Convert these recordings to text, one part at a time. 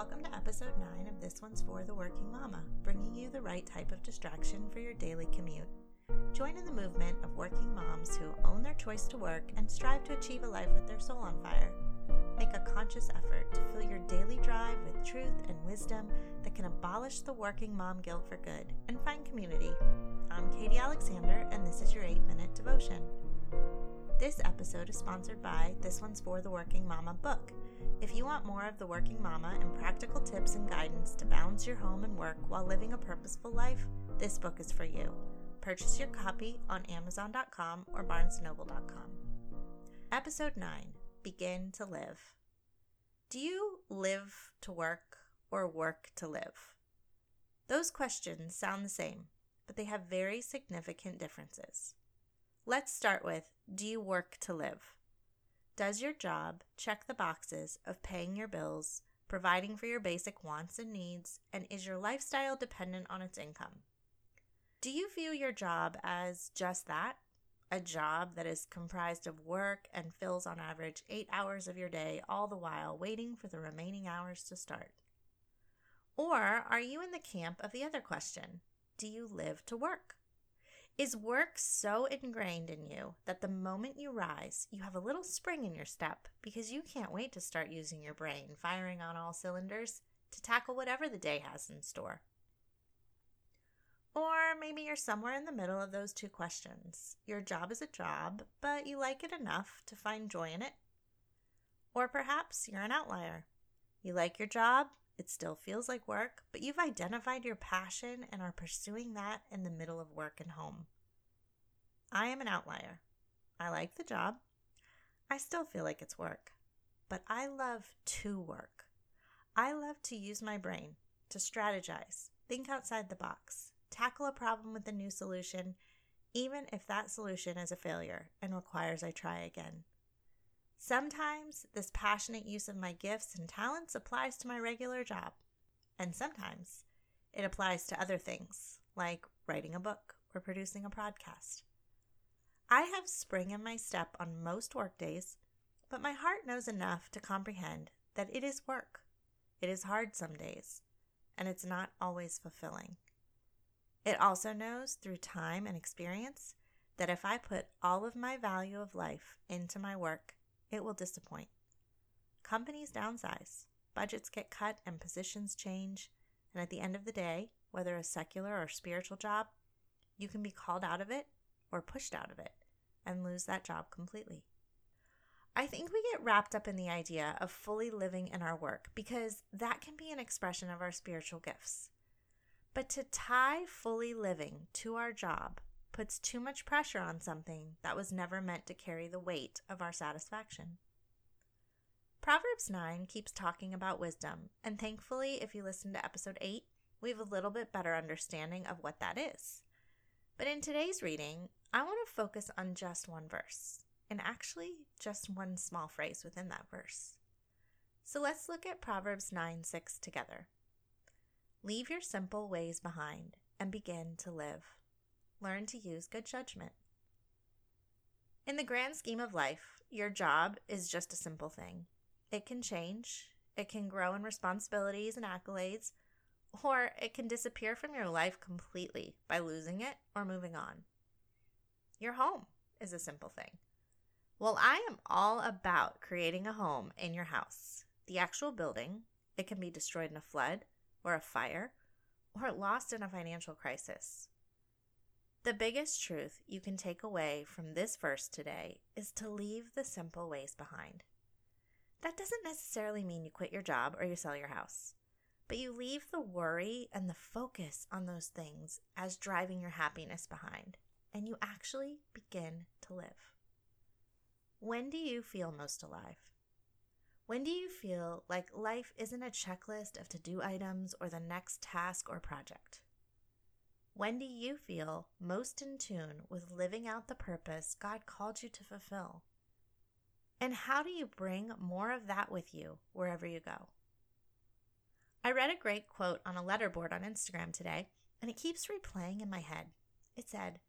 welcome to episode 9 of This One's for the Working Mama, bringing you the right type of distraction for your daily commute. Join in the movement of working moms who own their choice to work and strive to achieve a life with their soul on fire. Make a conscious effort to fill your daily drive with truth and wisdom that can abolish the working mom guilt for good and find community. I'm Katie Alexander, and this is your 8 minute devotion. This episode is sponsored by This One's for the Working Mama book if you want more of the working mama and practical tips and guidance to balance your home and work while living a purposeful life, this book is for you. Purchase your copy on Amazon.com or BarnesNoble.com. Episode 9 Begin to Live. Do you live to work or work to live? Those questions sound the same, but they have very significant differences. Let's start with Do you work to live? Does your job check the boxes of paying your bills, providing for your basic wants and needs, and is your lifestyle dependent on its income? Do you view your job as just that? A job that is comprised of work and fills on average eight hours of your day, all the while waiting for the remaining hours to start? Or are you in the camp of the other question? Do you live to work? Is work so ingrained in you that the moment you rise, you have a little spring in your step because you can't wait to start using your brain, firing on all cylinders to tackle whatever the day has in store? Or maybe you're somewhere in the middle of those two questions. Your job is a job, but you like it enough to find joy in it. Or perhaps you're an outlier. You like your job, it still feels like work, but you've identified your passion and are pursuing that in the middle of work and home. I am an outlier. I like the job. I still feel like it's work, but I love to work. I love to use my brain to strategize, think outside the box, tackle a problem with a new solution, even if that solution is a failure and requires I try again. Sometimes this passionate use of my gifts and talents applies to my regular job, and sometimes it applies to other things, like writing a book or producing a podcast. I have spring in my step on most workdays, but my heart knows enough to comprehend that it is work. It is hard some days, and it's not always fulfilling. It also knows through time and experience that if I put all of my value of life into my work, it will disappoint. Companies downsize, budgets get cut, and positions change. And at the end of the day, whether a secular or spiritual job, you can be called out of it or pushed out of it and lose that job completely. I think we get wrapped up in the idea of fully living in our work because that can be an expression of our spiritual gifts. But to tie fully living to our job puts too much pressure on something that was never meant to carry the weight of our satisfaction. Proverbs 9 keeps talking about wisdom, and thankfully, if you listen to episode 8, we have a little bit better understanding of what that is. But in today's reading, I want to focus on just one verse, and actually just one small phrase within that verse. So let's look at Proverbs 9 6 together. Leave your simple ways behind and begin to live learn to use good judgment. In the grand scheme of life, your job is just a simple thing. It can change, it can grow in responsibilities and accolades, or it can disappear from your life completely by losing it or moving on. Your home is a simple thing. Well, I am all about creating a home in your house. The actual building, it can be destroyed in a flood or a fire or lost in a financial crisis. The biggest truth you can take away from this verse today is to leave the simple ways behind. That doesn't necessarily mean you quit your job or you sell your house, but you leave the worry and the focus on those things as driving your happiness behind, and you actually begin to live. When do you feel most alive? When do you feel like life isn't a checklist of to do items or the next task or project? When do you feel most in tune with living out the purpose God called you to fulfill? And how do you bring more of that with you wherever you go? I read a great quote on a letterboard on Instagram today, and it keeps replaying in my head. It said,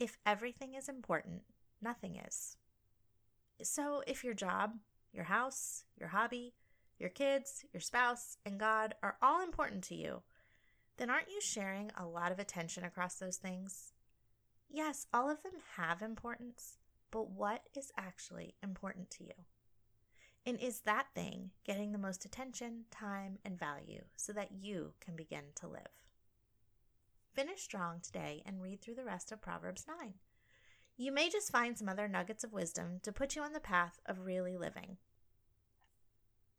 If everything is important, nothing is. So if your job, your house, your hobby, your kids, your spouse, and God are all important to you, then aren't you sharing a lot of attention across those things? Yes, all of them have importance, but what is actually important to you? And is that thing getting the most attention, time, and value so that you can begin to live? Finish strong today and read through the rest of Proverbs 9. You may just find some other nuggets of wisdom to put you on the path of really living.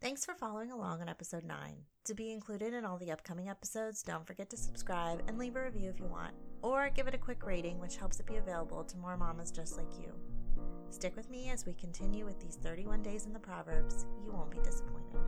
Thanks for following along on episode 9. To be included in all the upcoming episodes, don't forget to subscribe and leave a review if you want, or give it a quick rating, which helps it be available to more mamas just like you. Stick with me as we continue with these 31 days in the Proverbs. You won't be disappointed.